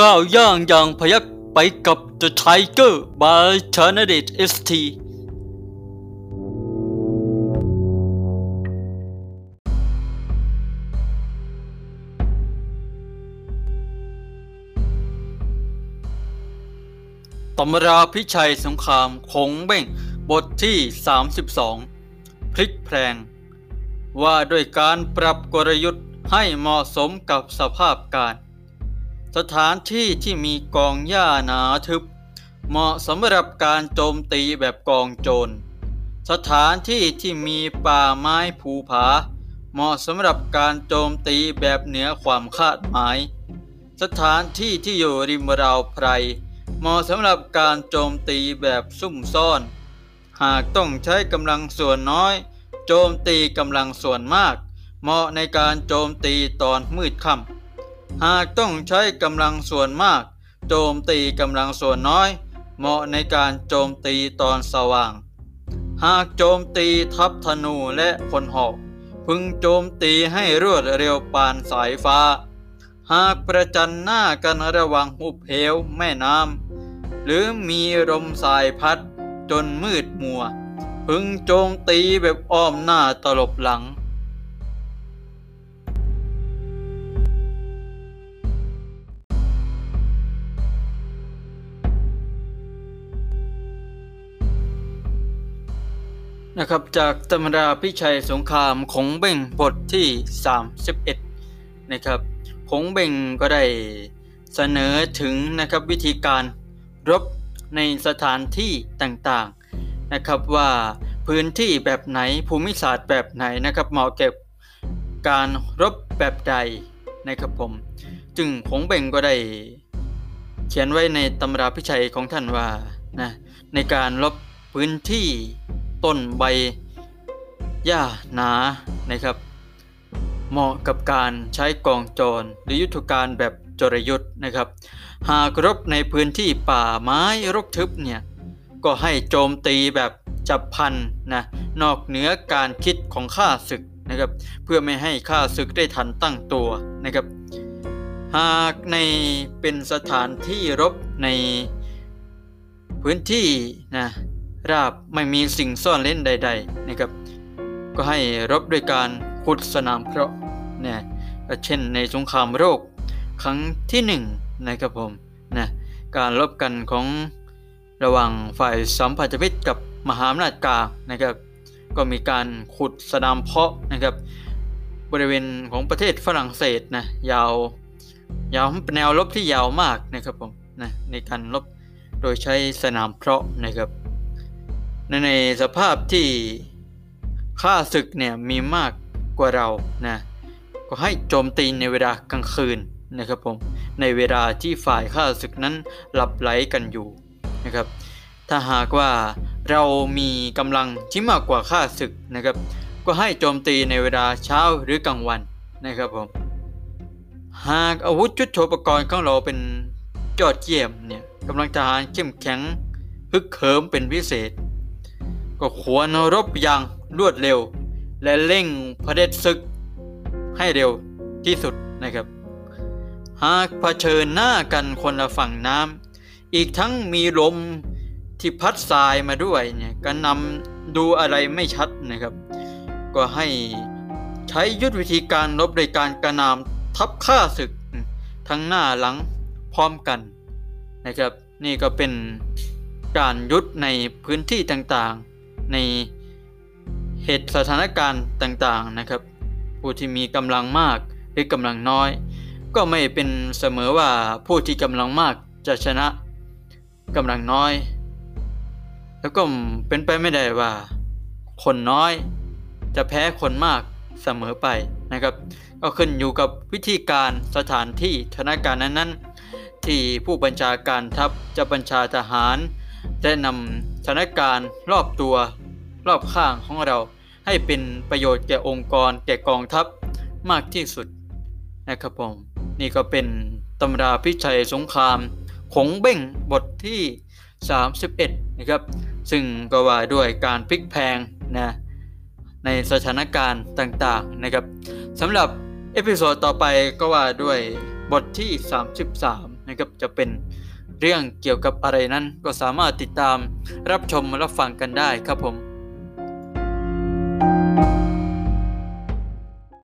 ก้าวย่างอย่างพยักไปกับ The Tiger by c h a n a d i t ST ตำราพิชัยสงครามคงเบ้งบทที่ 32 พลิกแพลง ว่าด้วยการปรับกลยุทธ์ให้เหมาะสมกับสภาพการ สถานที่ที่มีกองหญ้าหนาทึบ เหมาะสำหรับการโจมตีแบบกองโจร สถานที่ที่มีป่าไม้ภูผา เหมาะสำหรับการโจมตีแบบเหนือความคาดหมาย สถานที่ที่อยู่ริมราวไพร เหมาะสำหรับการโจมตีแบบซุ่มซ่อน หากต้องใช้กำลังส่วนน้อย โจมตีกำลังส่วนมาก เหมาะในการโจมตีตอนมืดค่ำ หากต้องใช้กำลังส่วนมาก โจมตีกำลังส่วนน้อย เหมาะในการโจมตีตอนสว่าง หากโจมตีทัพธนูและคนหอกพึงโจมตีให้รวดเร็วปานสายฟ้า หากประจันหน้ากันระหว่างหุบเหวแม่น้ำหรือมีลมสายพัดจนมืดมัว พึงโจมตีแบบอ้อมหน้าตลบหลัง นะครับจากตำราพิชัยสงครามของเบ่งบทที่ 31นะครับขงเบ่งก็ได้เสนอถึงนะครับวิธีการรบในสถานที่ต่างๆนะครับว่าพื้นที่แบบไหนภูมิศาสตร์แบบไหนนะครับเหมาะแก่การรบแบบใดนะครับผมจึงขงเบ่งก็ได้ เขียนไว้ในตำราพิชัยของท่านว่านะในการรบพื้นที่ ต้นใบหญ้าหนานะครับ เหมาะกับการใช้กองจรหรือยุทธการแบบจรยุทธ์นะครับ หากรบในพื้นที่ป่าไม้รกทึบเนี่ยก็ให้โจมตีแบบจับพันนะนอกเหนือการคิดของข้าศึกนะครับเพื่อไม่ให้ข้าศึกได้ทันตั้งตัวนะครับ หากในเป็นสถานที่รบในพื้นที่นะ ราบไม่มีสิ่งซ่อนเล่นใด ๆ นะครับ ก็ให้รบด้วยการขุดสนามเพาะนะเช่นในสงครามโรคครั้งที่หนึ่งนะครับผมนะการรบกันของระหว่างฝ่ายสัมพันธมิตรกับมหาอำนาจกลางนะครับ ก็มีการขุดสนามเพาะนะครับ บริเวณของประเทศฝรั่งเศสนะยาวยาวเป็นแนวรบที่ยาวมากนะครับผมนะในการรบโดยใช้สนามเพาะนะครับ ในในสภาพที่ค่าศึกเนี่ยมีมากกว่าเรานะก็ให้โจมตีในเวลากลางคืนนะครับผมในเวลาที่ฝ่ายข้าศึกนั้นหลับไหลกันอยู่นะครับ ถ้าหากว่าเรามีกำลังที่มากกว่าข้าศึกนะครับ ก็ให้โจมตีในเวลาเช้าหรือกลางวันนะครับผมหากอาวุธชุดโฉปกรณ์ของเราเป็นจอดเยี่ยมเนี่ยกำลังทหารเข้มแข็งฮึกเหิมเป็นพิเศษ ก็ควรรบอย่างรวดเร็ว และเร่งพระเด็จศึกให้เร็วที่สุดนะครับ หากเผชิญหน้ากันคนละฝั่งน้ำอีกทั้งมีลมที่พัดทรายมาด้วยเนี่ยก็นำดูอะไรไม่ชัดนะครับ ก็ให้ใช้ยุทธวิธีการรบโดยการกระนำทับฆ่าศึก ทั้งหน้าหลังพร้อมกันนะครับ นี่ก็เป็นการยุทธในพื้นที่ต่างๆ ในเหตุสถานการณ์ต่างๆนะครับ ผู้ที่มีกำลังมากหรือกำลังน้อย ก็ไม่เป็นเสมอว่าผู้ที่กำลังมากจะชนะกำลังน้อย แล้วก็เป็นไปไม่ได้ว่า คนน้อยจะแพ้คนมากเสมอไปนะครับ ก็ขึ้นอยู่กับวิธีการสถานที่สถานการณ์นั้นๆ ที่ผู้บัญชาการทัพจะบัญชาทหารจะนำสถานการณ์รอบตัว รอบข้างของเราให้เป็นประโยชน์แก่องค์กรแก่กองทัพมากที่สุดนะครับผมนี่ก็เป็นตำราพิชัยสงครามขงเบ้งบทที่ 31 นะครับ ซึ่งก็ว่าด้วยการพลิกแพลงนะในสถานการณ์ต่างๆนะครับสำหรับ episode ต่อไปก็ว่าด้วยบทที่ 33 นะครับจะเป็นเรื่องเกี่ยวกับอะไรนั้นก็สามารถติดตามรับชมรับฟังกันได้ครับผม